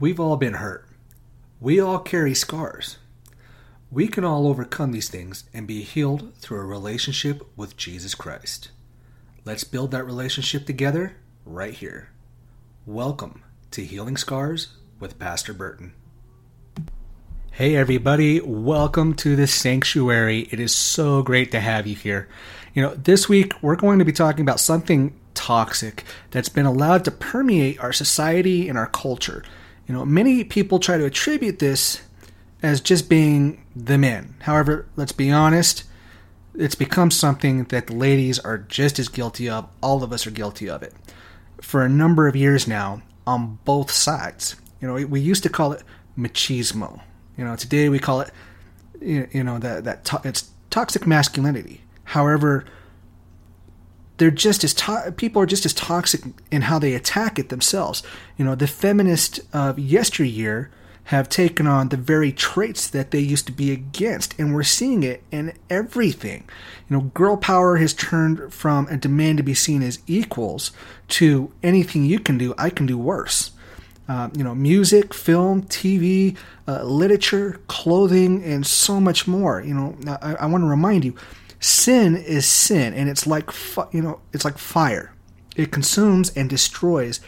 We've all been hurt. We all carry scars. We can all overcome these things and be healed through a relationship with Jesus Christ. Let's build that relationship together right here. Welcome to Healing Scars with Pastor Burton. Hey, everybody, welcome to the sanctuary. It is so great to have you here. You know, this week we're going to be talking about something toxic that's been allowed to permeate our society and our culture. You know, many people try to attribute this as just being the men. However, let's be honest, it's become something that the ladies are just as guilty of. All of us are guilty of it. For a number of years now, on both sides. You know, we used to call it machismo. You know, today we call it, you know, that that to- it's toxic masculinity. However, they're just as to- people are just as toxic in how they attack it themselves. You know, the feminists of yesteryear have taken on the very traits that they used to be against, and we're seeing it in everything. You know, girl power has turned from a demand to be seen as equals to anything you can do, I can do worse. Uh, you know, music, film, TV, uh, literature, clothing, and so much more. You know, I, I want to remind you sin is sin and it's like you know it's like fire. It consumes and destroys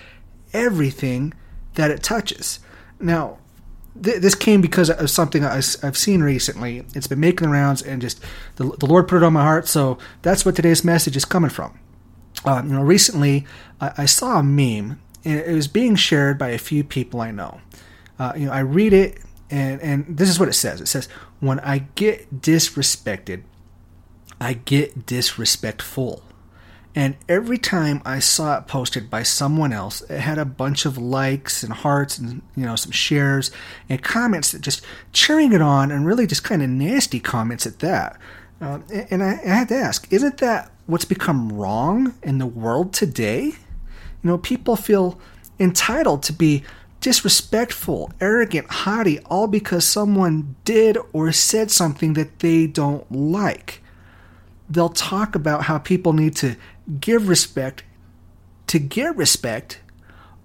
everything that it touches. Now th- this came because of something I, have seen recently. It's been making the rounds and just the, the lord put it on my heart so that's what today's message is coming from. Um, you know recently I, I, saw a meme and it was being shared by a few people i know. Uh, you know i read it and and this is what it says. It says when i get disrespected I get disrespectful. And every time I saw it posted by someone else, it had a bunch of likes and hearts and you know some shares and comments that just cheering it on and really just kind of nasty comments at that. Uh, and I, I had to ask, isn't that what's become wrong in the world today? You know, people feel entitled to be disrespectful, arrogant, haughty, all because someone did or said something that they don't like they'll talk about how people need to give respect to get respect,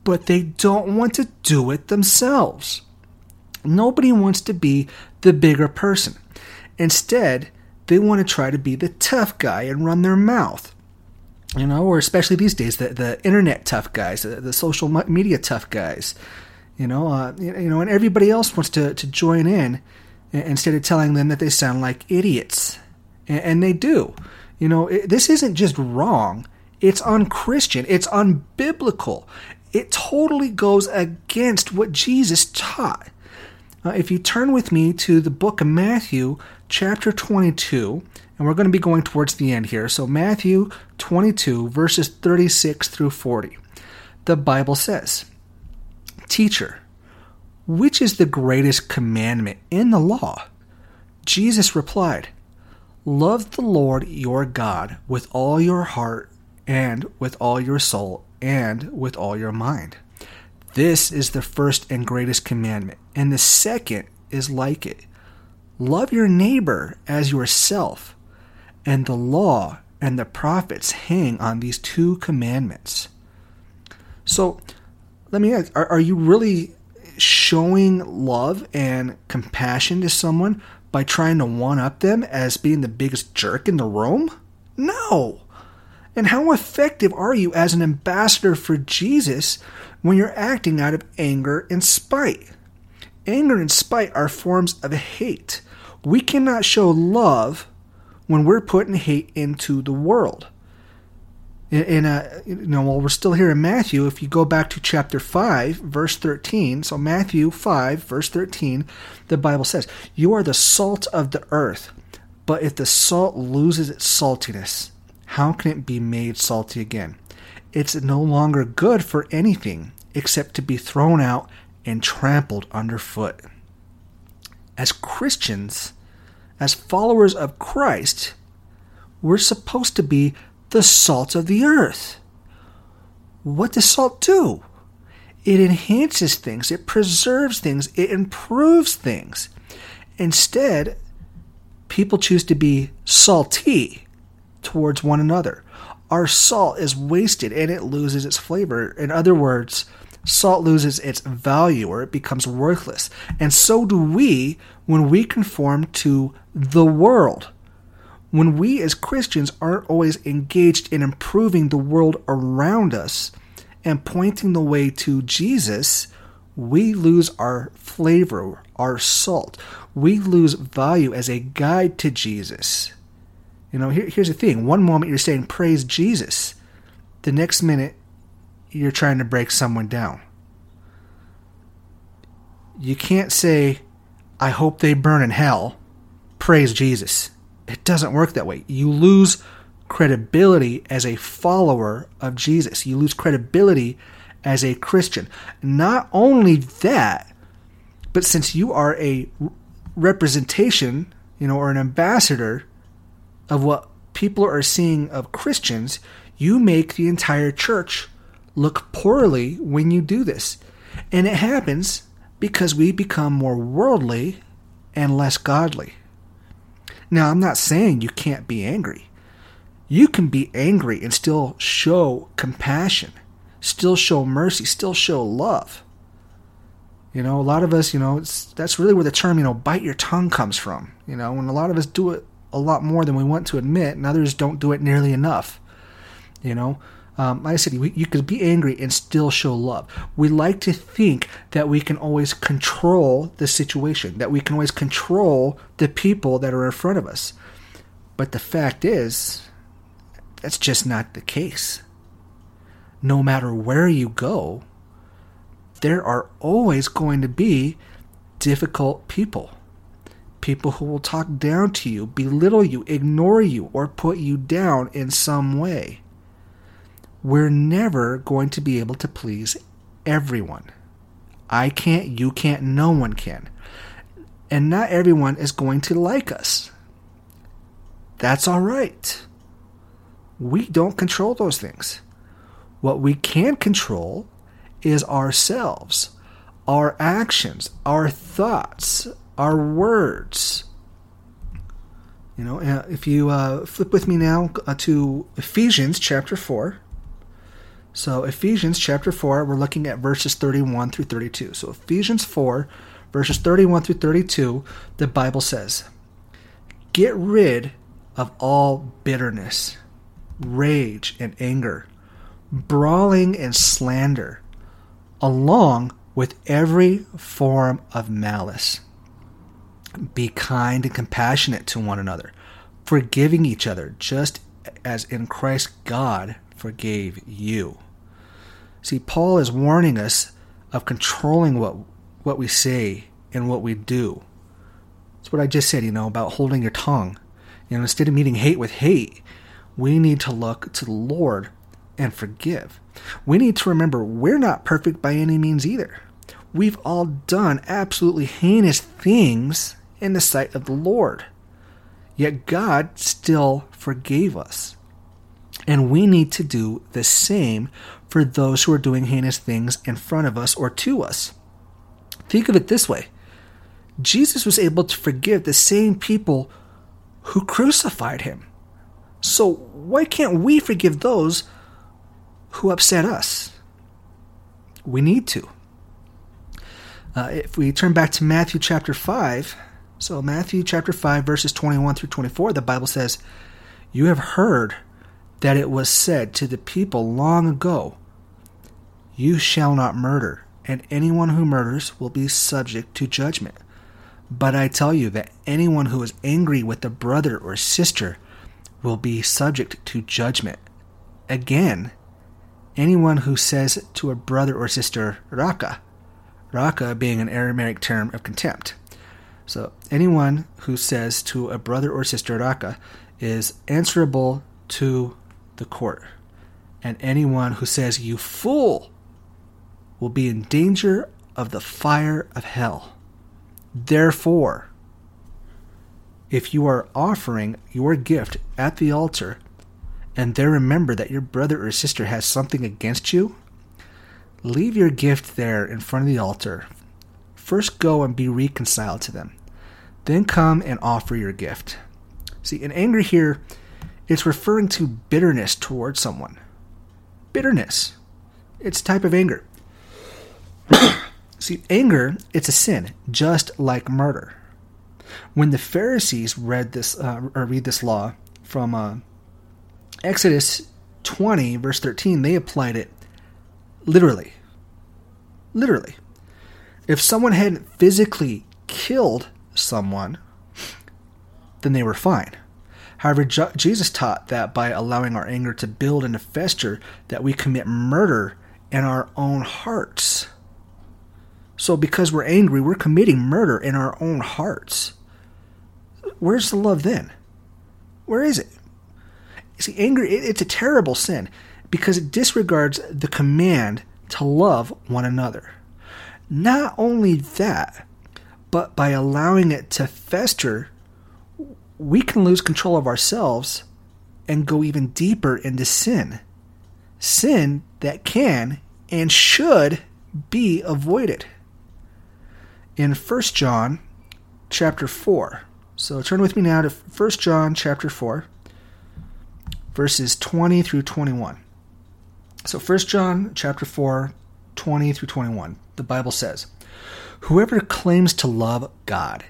but they don't want to do it themselves. Nobody wants to be the bigger person. Instead, they want to try to be the tough guy and run their mouth. You know, or especially these days, the, the internet tough guys, the, the social media tough guys. You know, uh, you know, and everybody else wants to, to join in instead of telling them that they sound like idiots and they do. You know, it, this isn't just wrong, it's unchristian, it's unbiblical. It totally goes against what Jesus taught. Uh, if you turn with me to the book of Matthew, chapter 22, and we're going to be going towards the end here. So, Matthew 22, verses 36 through 40. The Bible says, Teacher, which is the greatest commandment in the law? Jesus replied, Love the Lord your God with all your heart and with all your soul and with all your mind. This is the first and greatest commandment, and the second is like it. Love your neighbor as yourself, and the law and the prophets hang on these two commandments. So, let me ask are, are you really showing love and compassion to someone by trying to one up them as being the biggest jerk in the room? No. And how effective are you as an ambassador for Jesus when you're acting out of anger and spite? Anger and spite are forms of hate. We cannot show love when we're putting hate into the world in a you know while we're still here in Matthew. If you go back to chapter 5 verse 13 so Matthew 5 verse 13 the Bible says you are the salt of the earth but if the salt loses its saltiness how can it be made salty again? It's no longer good for anything except to be thrown out and trampled underfoot. As Christians as followers of Christ we're supposed to be the salt of the earth. What does salt do? It enhances things, it preserves things, it improves things. Instead, people choose to be salty towards one another. Our salt is wasted and it loses its flavor. In other words, Salt loses its value or it becomes worthless. And so do we when we conform to the world. When we as Christians aren't always engaged in improving the world around us and pointing the way to Jesus, we lose our flavor, our salt. We lose value as a guide to Jesus. You know, here, here's the thing one moment you're saying, Praise Jesus, the next minute you're trying to break someone down. You can't say, I hope they burn in hell. Praise Jesus. It doesn't work that way. You lose credibility as a follower of Jesus. You lose credibility as a Christian. Not only that, but since you are a representation, you know, or an ambassador of what people are seeing of Christians, you make the entire church look poorly when you do this. And it happens because we become more worldly and less godly. Now, I'm not saying you can't be angry. You can be angry and still show compassion, still show mercy, still show love. You know, a lot of us, you know, that's really where the term, you know, bite your tongue comes from. You know, and a lot of us do it a lot more than we want to admit, and others don't do it nearly enough. You know, um, like I said, you, you could be angry and still show love. We like to think that we can always control the situation, that we can always control the people that are in front of us. But the fact is, that's just not the case. No matter where you go, there are always going to be difficult people. People who will talk down to you, belittle you, ignore you, or put you down in some way we're never going to be able to please everyone. I can't, you can't, no one can. And not everyone is going to like us. That's all right. We don't control those things. What we can control is ourselves, our actions, our thoughts, our words. You know, if you uh, flip with me now uh, to Ephesians chapter 4. So, Ephesians chapter 4, we're looking at verses 31 through 32. So, Ephesians 4, verses 31 through 32, the Bible says, Get rid of all bitterness, rage, and anger, brawling and slander, along with every form of malice. Be kind and compassionate to one another, forgiving each other, just as in Christ God forgave you. See, Paul is warning us of controlling what what we say and what we do. That's what I just said, you know, about holding your tongue. You know, instead of meeting hate with hate, we need to look to the Lord and forgive. We need to remember we're not perfect by any means either. We've all done absolutely heinous things in the sight of the Lord. Yet God still forgave us. And we need to do the same for those who are doing heinous things in front of us or to us. Think of it this way Jesus was able to forgive the same people who crucified him. So why can't we forgive those who upset us? We need to. Uh, if we turn back to Matthew chapter 5, so Matthew chapter 5, verses 21 through 24, the Bible says, You have heard that it was said to the people long ago, you shall not murder, and anyone who murders will be subject to judgment. But I tell you that anyone who is angry with a brother or sister will be subject to judgment. Again, anyone who says to a brother or sister, Raca, Raca being an Aramaic term of contempt. So anyone who says to a brother or sister, Raca, is answerable to the court. And anyone who says, You fool, will be in danger of the fire of hell. Therefore, if you are offering your gift at the altar and there remember that your brother or sister has something against you, leave your gift there in front of the altar. First go and be reconciled to them. Then come and offer your gift. See, in anger here, it's referring to bitterness towards someone. Bitterness. It's a type of anger. See, anger, it's a sin, just like murder. When the Pharisees read this uh, or read this law from uh, Exodus 20, verse 13, they applied it literally. Literally. If someone hadn't physically killed someone, then they were fine. However, Jesus taught that by allowing our anger to build and to fester, that we commit murder in our own hearts. So, because we're angry, we're committing murder in our own hearts. Where's the love then? Where is it? See, anger, it's a terrible sin because it disregards the command to love one another. Not only that, but by allowing it to fester, we can lose control of ourselves and go even deeper into sin. Sin that can and should be avoided. In 1 John chapter 4. So turn with me now to 1 John chapter 4 verses 20 through 21. So 1 John chapter 4 20 through 21. The Bible says, "Whoever claims to love God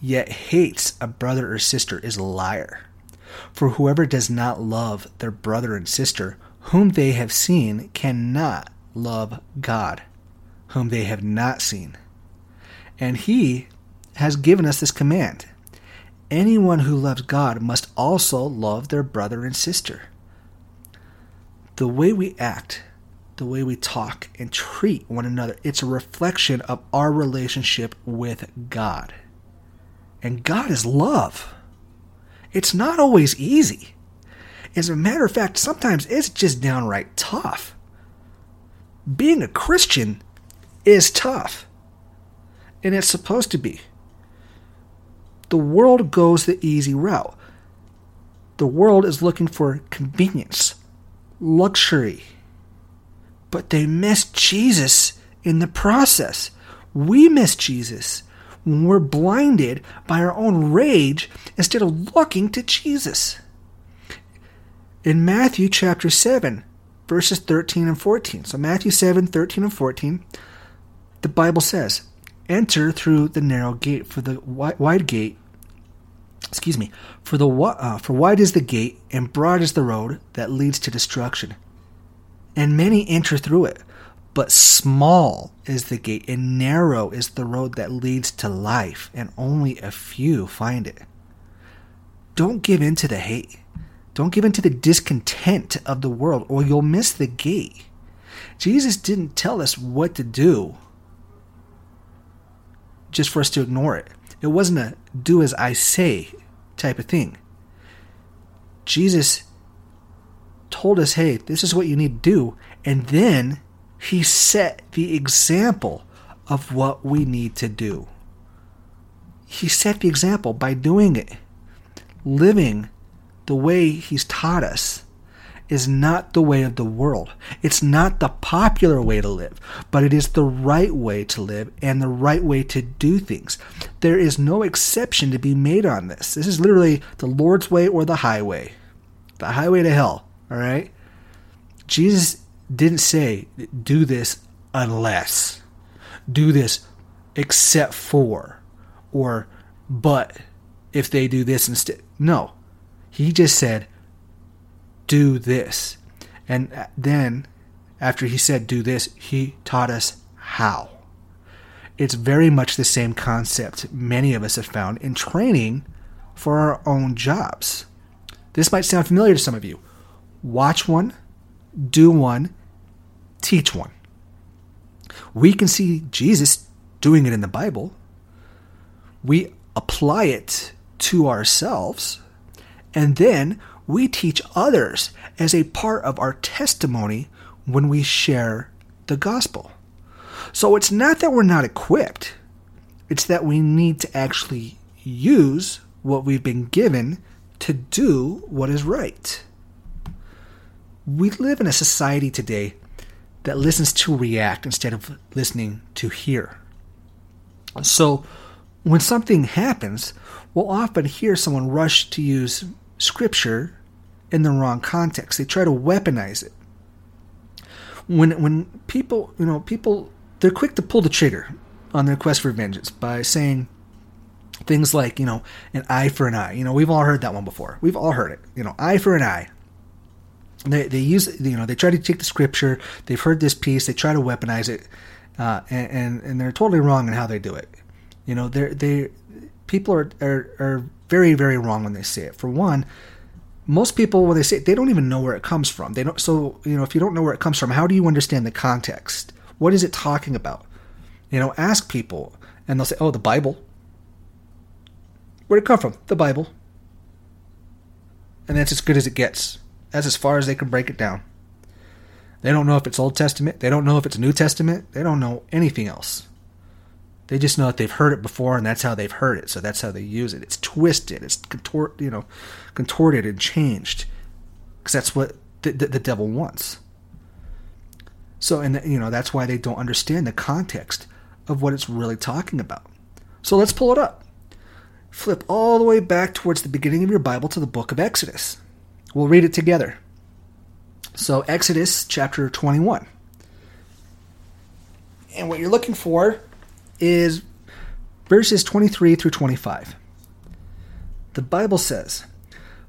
yet hates a brother or sister is a liar. For whoever does not love their brother and sister whom they have seen cannot love God, whom they have not seen. And he has given us this command anyone who loves God must also love their brother and sister. The way we act, the way we talk and treat one another, it's a reflection of our relationship with God. And God is love. It's not always easy. As a matter of fact, sometimes it's just downright tough. Being a Christian is tough. And it's supposed to be. The world goes the easy route. The world is looking for convenience, luxury. But they miss Jesus in the process. We miss Jesus when we're blinded by our own rage instead of looking to Jesus. In Matthew chapter 7, verses 13 and 14. So, Matthew 7, 13 and 14, the Bible says, Enter through the narrow gate, for the wide gate, excuse me, for the uh, for wide is the gate and broad is the road that leads to destruction, and many enter through it. But small is the gate, and narrow is the road that leads to life, and only a few find it. Don't give in to the hate. Don't give in to the discontent of the world, or you'll miss the gate. Jesus didn't tell us what to do just for us to ignore it. It wasn't a do as I say type of thing. Jesus told us, hey, this is what you need to do. And then he set the example of what we need to do. He set the example by doing it, living the way He's taught us is not the way of the world. It's not the popular way to live, but it is the right way to live and the right way to do things. There is no exception to be made on this. This is literally the Lord's way or the highway, the highway to hell. All right? Jesus didn't say, do this unless, do this except for, or but if they do this instead. No. He just said, do this. And uh, then, after he said, do this, he taught us how. It's very much the same concept many of us have found in training for our own jobs. This might sound familiar to some of you. Watch one, do one, teach one. We can see Jesus doing it in the Bible. We apply it to ourselves, and then we teach others as a part of our testimony when we share the gospel. So it's not that we're not equipped, it's that we need to actually use what we've been given to do what is right. We live in a society today that listens to react instead of listening to hear. So, when something happens, we'll often hear someone rush to use scripture in the wrong context. They try to weaponize it. When when people, you know, people they're quick to pull the trigger on their quest for vengeance by saying things like, you know, an eye for an eye. You know, we've all heard that one before. We've all heard it. You know, eye for an eye. They, they use, you know, they try to take the scripture. They've heard this piece. They try to weaponize it, uh, and, and and they're totally wrong in how they do it. You know, they're they people are, are are very very wrong when they say it. For one, most people when they say it, they don't even know where it comes from. They don't. So you know, if you don't know where it comes from, how do you understand the context? What is it talking about? You know, ask people, and they'll say, "Oh, the Bible." Where'd it come from? The Bible. And that's as good as it gets. That's as far as they can break it down. They don't know if it's Old Testament. They don't know if it's New Testament. They don't know anything else. They just know that they've heard it before, and that's how they've heard it. So that's how they use it. It's twisted. It's contort, you know, contorted and changed, because that's what the, the, the, devil wants. So, and you know, that's why they don't understand the context of what it's really talking about. So let's pull it up flip all the way back towards the beginning of your Bible to the book of Exodus. We'll read it together. So, Exodus chapter 21. And what you're looking for is verses 23 through 25. The Bible says,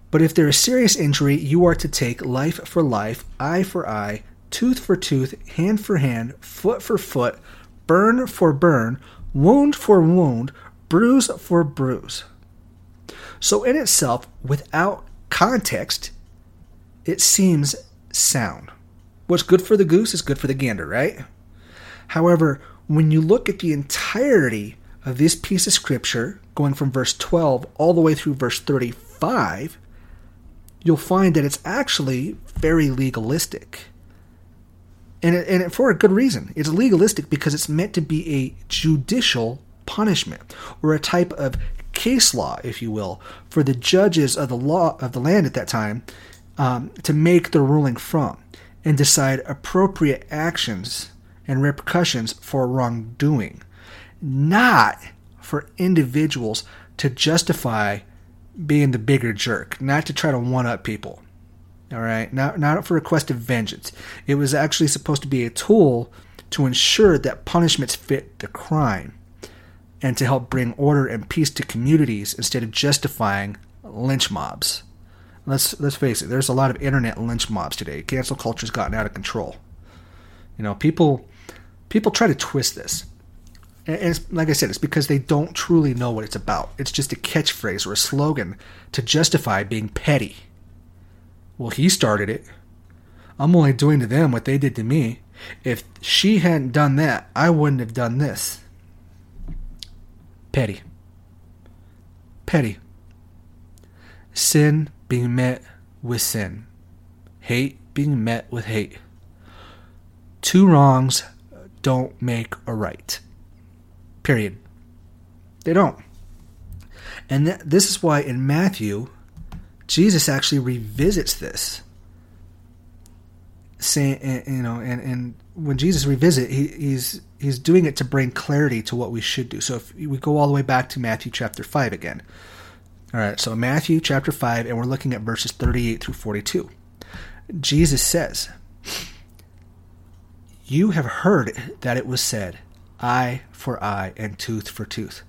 But if there is serious injury, you are to take life for life, eye for eye, tooth for tooth, hand for hand, foot for foot, burn for burn, wound for wound, bruise for bruise. So, in itself, without context, it seems sound. What's good for the goose is good for the gander, right? However, when you look at the entirety of this piece of scripture, going from verse 12 all the way through verse 35, you'll find that it's actually very legalistic. And, it, and it, for a good reason. It's legalistic because it's meant to be a judicial punishment or a type of case law, if you will, for the judges of the law of the land at that time um, to make their ruling from and decide appropriate actions and repercussions for wrongdoing, not for individuals to justify being the bigger jerk, not to try to one up people. All right, not not for a quest of vengeance. It was actually supposed to be a tool to ensure that punishments fit the crime and to help bring order and peace to communities instead of justifying lynch mobs. Let's let's face it, there's a lot of internet lynch mobs today. Cancel culture's gotten out of control. You know, people people try to twist this. And like I said, it's because they don't truly know what it's about. It's just a catchphrase or a slogan to justify being petty. Well, he started it. I'm only doing to them what they did to me. If she hadn't done that, I wouldn't have done this. Petty. Petty. Sin being met with sin. Hate being met with hate. Two wrongs don't make a right. Period. They don't. And th- this is why in Matthew, Jesus actually revisits this. Saying, you know, and, and when Jesus revisit, he, he's he's doing it to bring clarity to what we should do. So if we go all the way back to Matthew chapter five again. All right, so Matthew chapter five, and we're looking at verses thirty-eight through forty-two. Jesus says, "You have heard that it was said, eye for eye and tooth for tooth,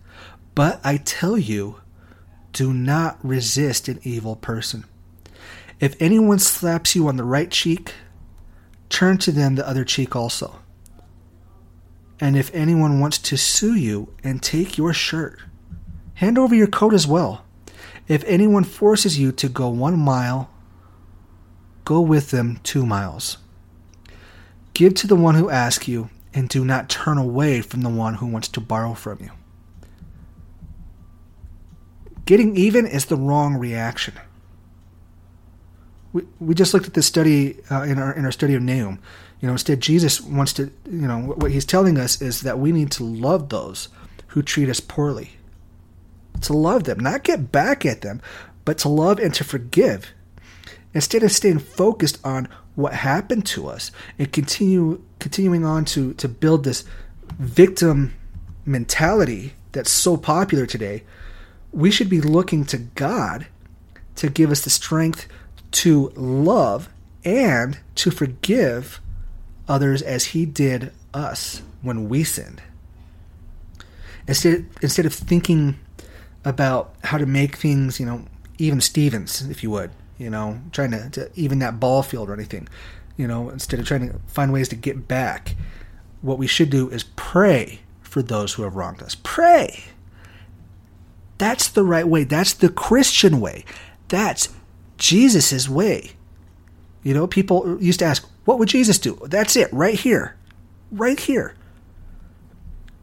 but I tell you." Do not resist an evil person. If anyone slaps you on the right cheek, turn to them the other cheek also. And if anyone wants to sue you and take your shirt, hand over your coat as well. If anyone forces you to go one mile, go with them two miles. Give to the one who asks you, and do not turn away from the one who wants to borrow from you. Getting even is the wrong reaction we, we just looked at this study uh, in our in our study of Nahum. You know, instead Jesus wants to, you know, what he's telling us is that we need to love those who treat us poorly. To love them, not get back at them, but to love and to forgive. Instead of staying focused on what happened to us and continue continuing on to to build this victim mentality that's so popular today, we should be looking to God to give us the strength to love and to forgive others as he did us. when we sinned. Instead, instead of thinking about how to make things, you know, even Stevens, if you would, you know, trying to, to even that ball field or anything, you know, instead of trying to find ways to get back, what we should do is pray for those who have wronged us. Pray. That's the right way. That's the Christian way. That's Jesus' way. You know, people used to ask, what would Jesus do? That's it, right here. Right here.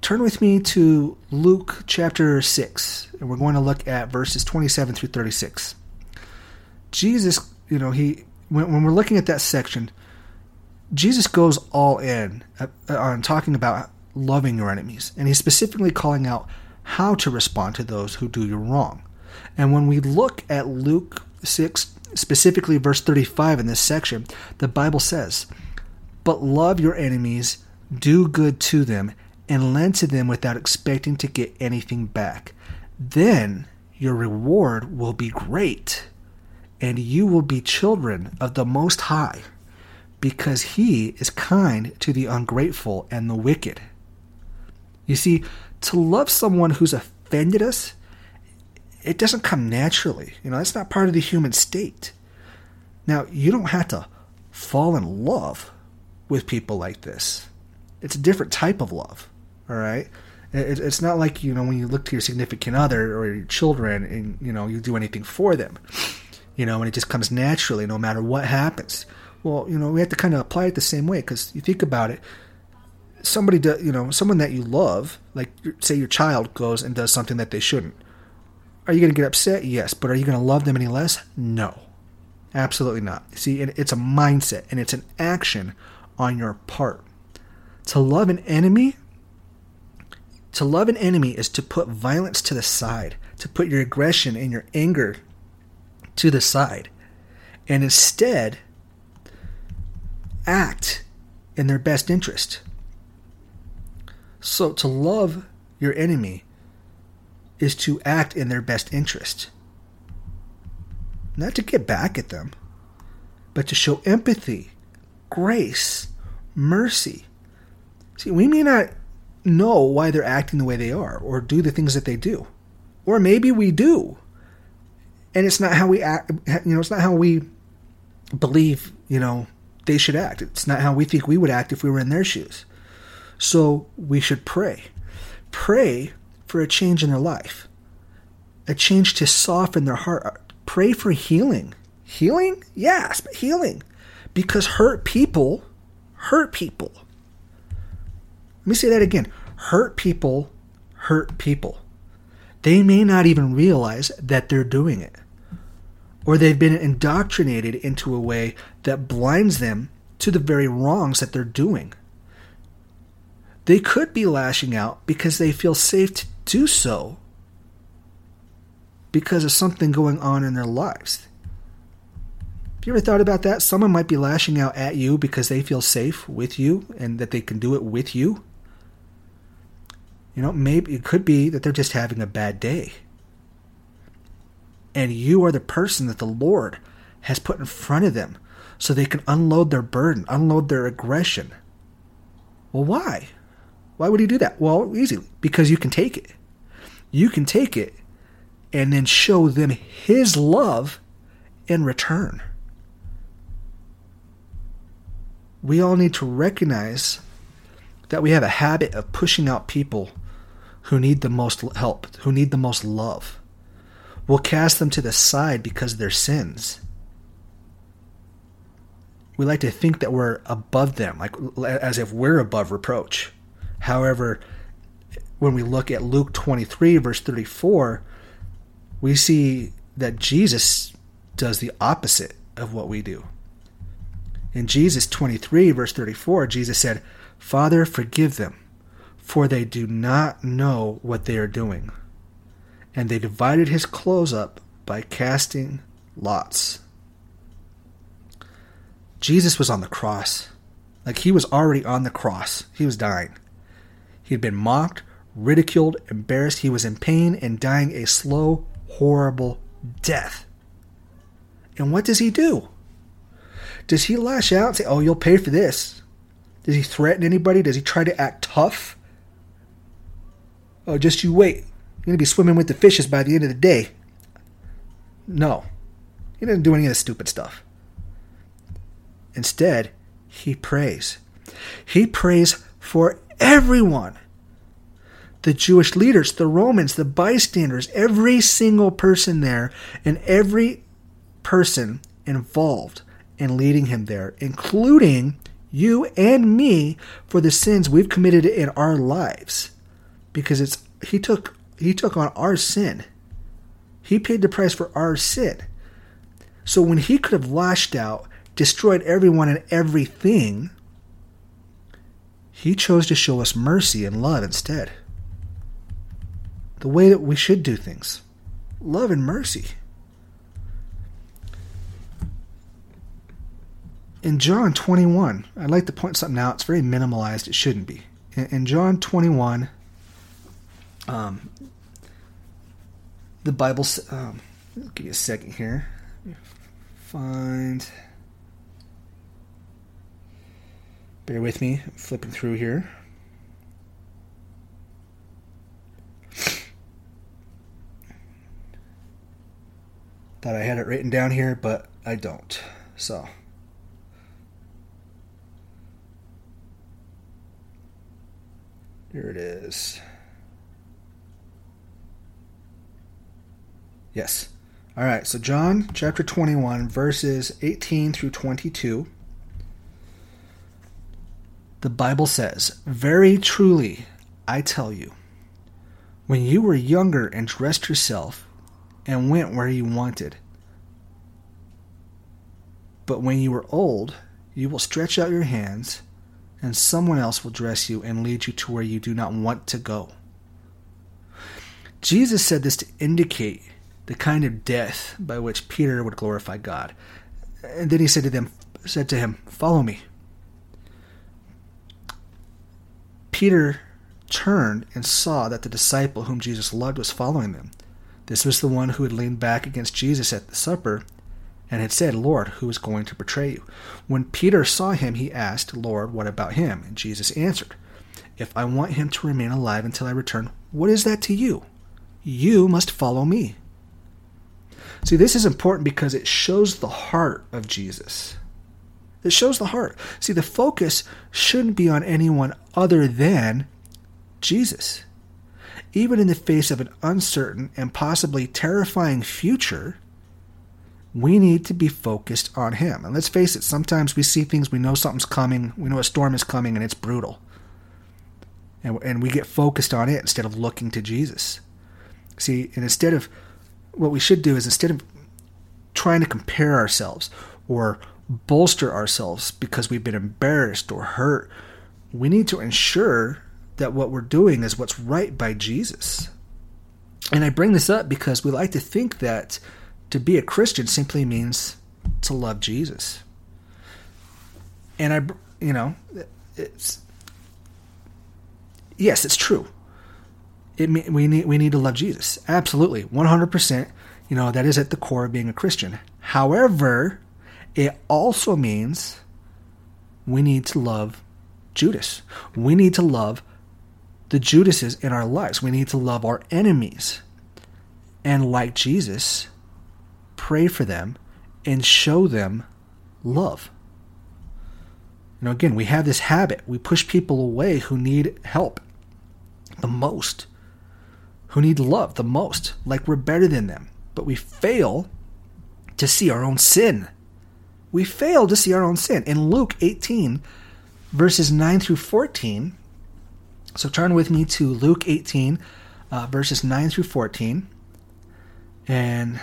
Turn with me to Luke chapter 6, and we're going to look at verses 27 through 36. Jesus, you know, he when, when we're looking at that section, Jesus goes all in uh, on talking about loving your enemies, and he's specifically calling out how to respond to those who do you wrong. And when we look at Luke 6, specifically verse 35 in this section, the Bible says, But love your enemies, do good to them, and lend to them without expecting to get anything back. Then your reward will be great, and you will be children of the Most High, because He is kind to the ungrateful and the wicked. You see, to love someone who's offended us it doesn't come naturally. You know, that's not part of the human state. Now, you don't have to fall in love with people like this. It's a different type of love, all right? It's not like, you know, when you look to your significant other or your children and, you know, you do anything for them, you know, and it just comes naturally no matter what happens. Well, you know, we have to kind of apply it the same way because you think about it, somebody, do, you know, someone that you love, like say your child goes and does something that they shouldn't are you going to get upset? Yes. But are you going to love them any less? No. Absolutely not. See, it's a mindset and it's an action on your part. To love an enemy, to love an enemy is to put violence to the side, to put your aggression and your anger to the side, and instead act in their best interest. So to love your enemy is to act in their best interest. Not to get back at them, but to show empathy, grace, mercy. See, we may not know why they're acting the way they are or do the things that they do. Or maybe we do. And it's not how we act, you know, it's not how we believe, you know, they should act. It's not how we think we would act if we were in their shoes. So we should pray. Pray for a change in their life, a change to soften their heart. Pray for healing. Healing? Yes, but healing. Because hurt people hurt people. Let me say that again. Hurt people hurt people. They may not even realize that they're doing it. Or they've been indoctrinated into a way that blinds them to the very wrongs that they're doing. They could be lashing out because they feel safe to do so because of something going on in their lives. Have you ever thought about that? Someone might be lashing out at you because they feel safe with you and that they can do it with you. You know, maybe it could be that they're just having a bad day. And you are the person that the Lord has put in front of them so they can unload their burden, unload their aggression. Well, why? Why would he do that? Well, easily, because you can take it. You can take it and then show them his love in return. We all need to recognize that we have a habit of pushing out people who need the most help, who need the most love. We'll cast them to the side because of their sins. We like to think that we're above them, like as if we're above reproach. However, when we look at Luke 23, verse 34, we see that Jesus does the opposite of what we do. In Jesus 23, verse 34, Jesus said, Father, forgive them, for they do not know what they are doing. And they divided his clothes up by casting lots. Jesus was on the cross. Like he was already on the cross. He was dying. He had been mocked, ridiculed, embarrassed. He was in pain and dying a slow, horrible death. And what does he do? Does he lash out and say, Oh, you'll pay for this? Does he threaten anybody? Does he try to act tough? Oh, just you wait. You're going to be swimming with the fishes by the end of the day. No. He doesn't do any of this stupid stuff. Instead, he prays. He prays for everyone the Jewish leaders, the Romans, the bystanders, every single person there, and every person involved in leading him there, including you and me for the sins we've committed in our lives. Because it's he took he took on our sin. He paid the price for our sin. So when he could have lashed out, destroyed everyone and everything, he chose to show us mercy and love instead the way that we should do things love and mercy. In John 21, I'd like to point something out. It's very minimalized. It shouldn't be. In, John 21, um, the Bible. Um, give you a second here. Find. Bear with me. I'm flipping through here. Thought I had it written down here, but I don't. So. Here it is. Yes. All right, so John chapter 21, verses 18 through 22. The Bible says, Very truly, I tell you, when you were younger and dressed yourself and went where you wanted. But when you are old, you will stretch out your hands, and someone else will dress you and lead you to where you do not want to go. Jesus said this to indicate the kind of death by which Peter would glorify God. And then he said to them, said to him, "Follow me." Peter turned and saw that the disciple whom Jesus loved was following them. This was the one who had leaned back against Jesus at the supper and had said, Lord, who is going to betray you? When Peter saw him, he asked, Lord, what about him? And Jesus answered, If I want him to remain alive until I return, what is that to you? You must follow me. See, this is important because it shows the heart of Jesus. It shows the heart. See, the focus shouldn't be on anyone other than Jesus even in the face of an uncertain and possibly terrifying future, we need to be focused on Him. And let's face it, sometimes we see things, we know something's coming, we know a storm is coming, and it's brutal. And, and we get focused on it instead of looking to Jesus. See, and instead of what we should do is instead of trying to compare ourselves or bolster ourselves because we've been embarrassed or hurt, we need to ensure that what we're doing is what's right by Jesus. And I bring this up because we like to think that to be a Christian simply means to love Jesus. And I, you know, it's yes, it's true. It we need we need to love Jesus. Absolutely, one hundred percent. You know that is at the core of being a Christian. However, it also means we need to love Judas. We need to love the Judases in our lives. We need to love our enemies. And like Jesus, pray for them and show them love. You know, again, we have this habit. We push people away who need help the most, who need love the most, like we're better than them. But we fail to see our own sin. We fail to see our own sin. In Luke 18, verses 9 through 14, so turn with me to Luke 18, uh, verses 9 through 14. And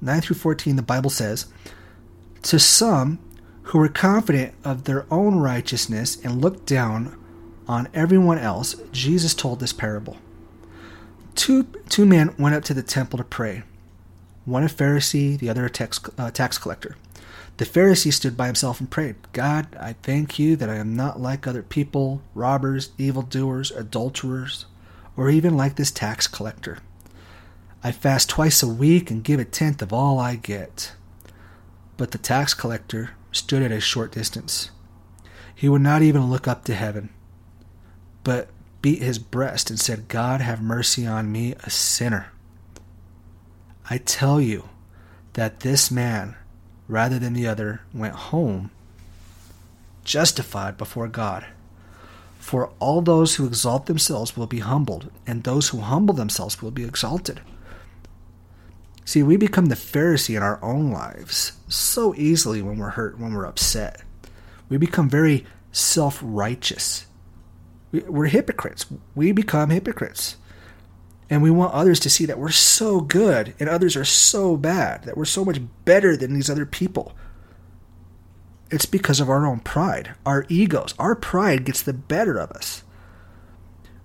9 through 14, the Bible says, To some who were confident of their own righteousness and looked down on everyone else, Jesus told this parable. Two, two men went up to the temple to pray, one a Pharisee, the other a tax, uh, tax collector. The Pharisee stood by himself and prayed, God, I thank you that I am not like other people, robbers, evildoers, adulterers, or even like this tax collector. I fast twice a week and give a tenth of all I get. But the tax collector stood at a short distance. he would not even look up to heaven, but beat his breast and said, God, have mercy on me, a sinner. I tell you that this man, rather than the other, went home justified before God. For all those who exalt themselves will be humbled, and those who humble themselves will be exalted. See, we become the Pharisee in our own lives so easily when we're hurt, when we're upset. We become very self righteous. We're hypocrites. We become hypocrites. And we want others to see that we're so good and others are so bad, that we're so much better than these other people. It's because of our own pride, our egos. Our pride gets the better of us.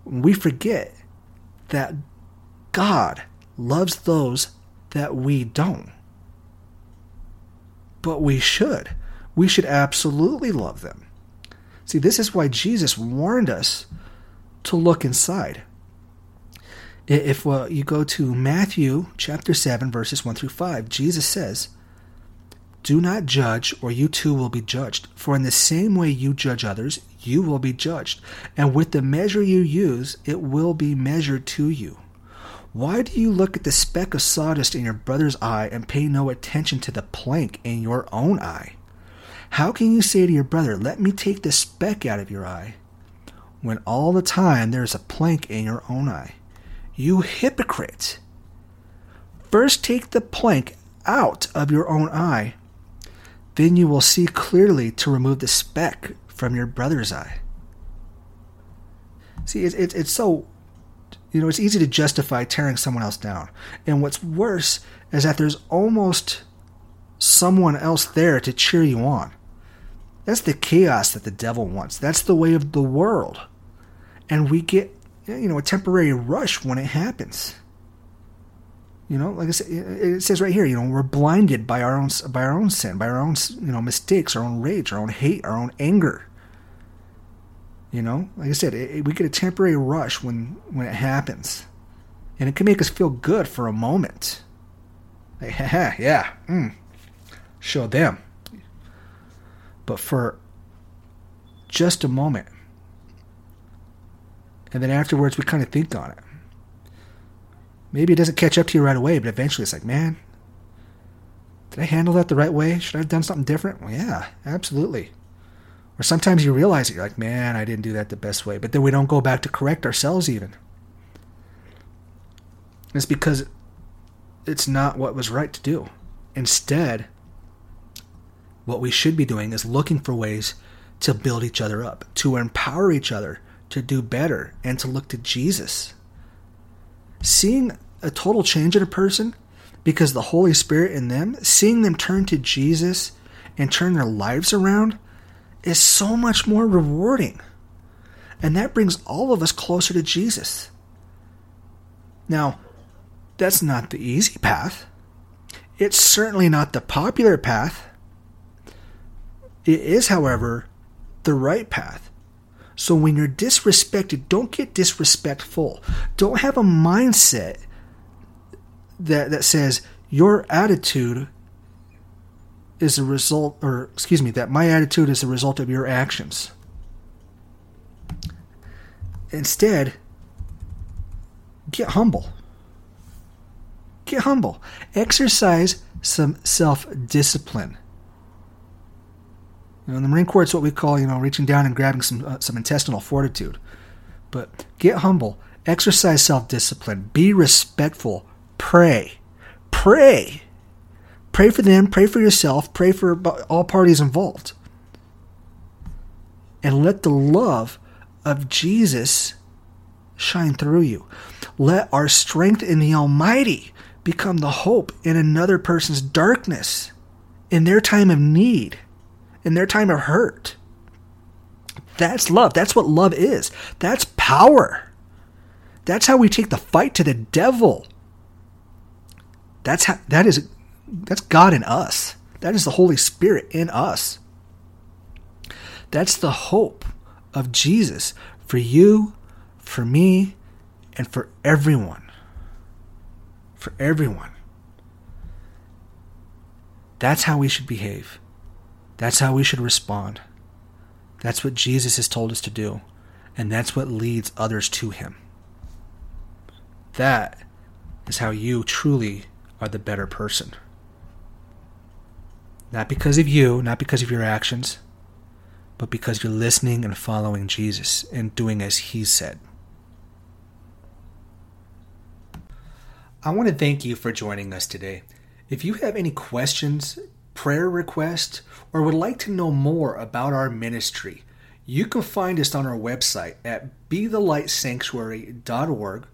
We forget that God loves those that we don't. But we should. We should absolutely love them. See, this is why Jesus warned us to look inside. If well, you go to Matthew chapter 7, verses 1 through 5, Jesus says, Do not judge, or you too will be judged. For in the same way you judge others, you will be judged. And with the measure you use, it will be measured to you. Why do you look at the speck of sawdust in your brother's eye and pay no attention to the plank in your own eye? How can you say to your brother, Let me take the speck out of your eye, when all the time there is a plank in your own eye? You hypocrite! First take the plank out of your own eye, then you will see clearly to remove the speck from your brother's eye. See, it's, it's, it's so, you know, it's easy to justify tearing someone else down. And what's worse is that there's almost someone else there to cheer you on. That's the chaos that the devil wants. That's the way of the world. And we get, you know, a temporary rush when it happens. You know, like I said, it says right here, you know, we're blinded by our own by our own sin, by our own, you know, mistakes, our own rage, our own hate, our own anger. You know, like I said, it, it, we get a temporary rush when when it happens, and it can make us feel good for a moment. Like, yeah, mm, show them. But for just a moment. And then afterwards, we kind of think on it. Maybe it doesn't catch up to you right away, but eventually it's like, man, did I handle that the right way? Should I have done something different? Well, yeah, absolutely. Or sometimes you realize it, you're like, man, I didn't do that the best way. But then we don't go back to correct ourselves even. It's because it's not what was right to do. Instead, what we should be doing is looking for ways to build each other up, to empower each other to do better, and to look to Jesus. Seeing a total change in a person because the Holy Spirit in them, seeing them turn to Jesus and turn their lives around, is so much more rewarding. And that brings all of us closer to Jesus. Now, that's not the easy path. It's certainly not the popular path. It is, however, the right path. So when you're disrespected, don't get disrespectful. Don't have a mindset that that says your attitude is a result or excuse me, that my attitude is a result of your actions. Instead, get humble. Get humble. Exercise some self-discipline. You know, in the Marine Corps, it's what we call, you know, reaching down and grabbing some uh, some intestinal fortitude. But get humble, exercise self-discipline, be respectful, pray, pray, pray for them, pray for yourself, pray for all parties involved, and let the love of Jesus shine through you. Let our strength in the Almighty become the hope in another person's darkness, in their time of need in their time of hurt. That's love. That's what love is. That's power. That's how we take the fight to the devil. That's how that is that's God in us. That is the Holy Spirit in us. That's the hope of Jesus for you, for me, and for everyone. For everyone. That's how we should behave. That's how we should respond. That's what Jesus has told us to do, and that's what leads others to Him. That is how you truly are the better person. Not because of you, not because of your actions, but because you're listening and following Jesus and doing as He said. I want to thank you for joining us today. If you have any questions, prayer requests, or would like to know more about our ministry, you can find us on our website at bethelightsanctuary.org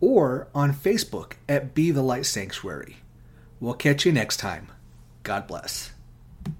or on Facebook at Be the Light Sanctuary. We'll catch you next time. God bless.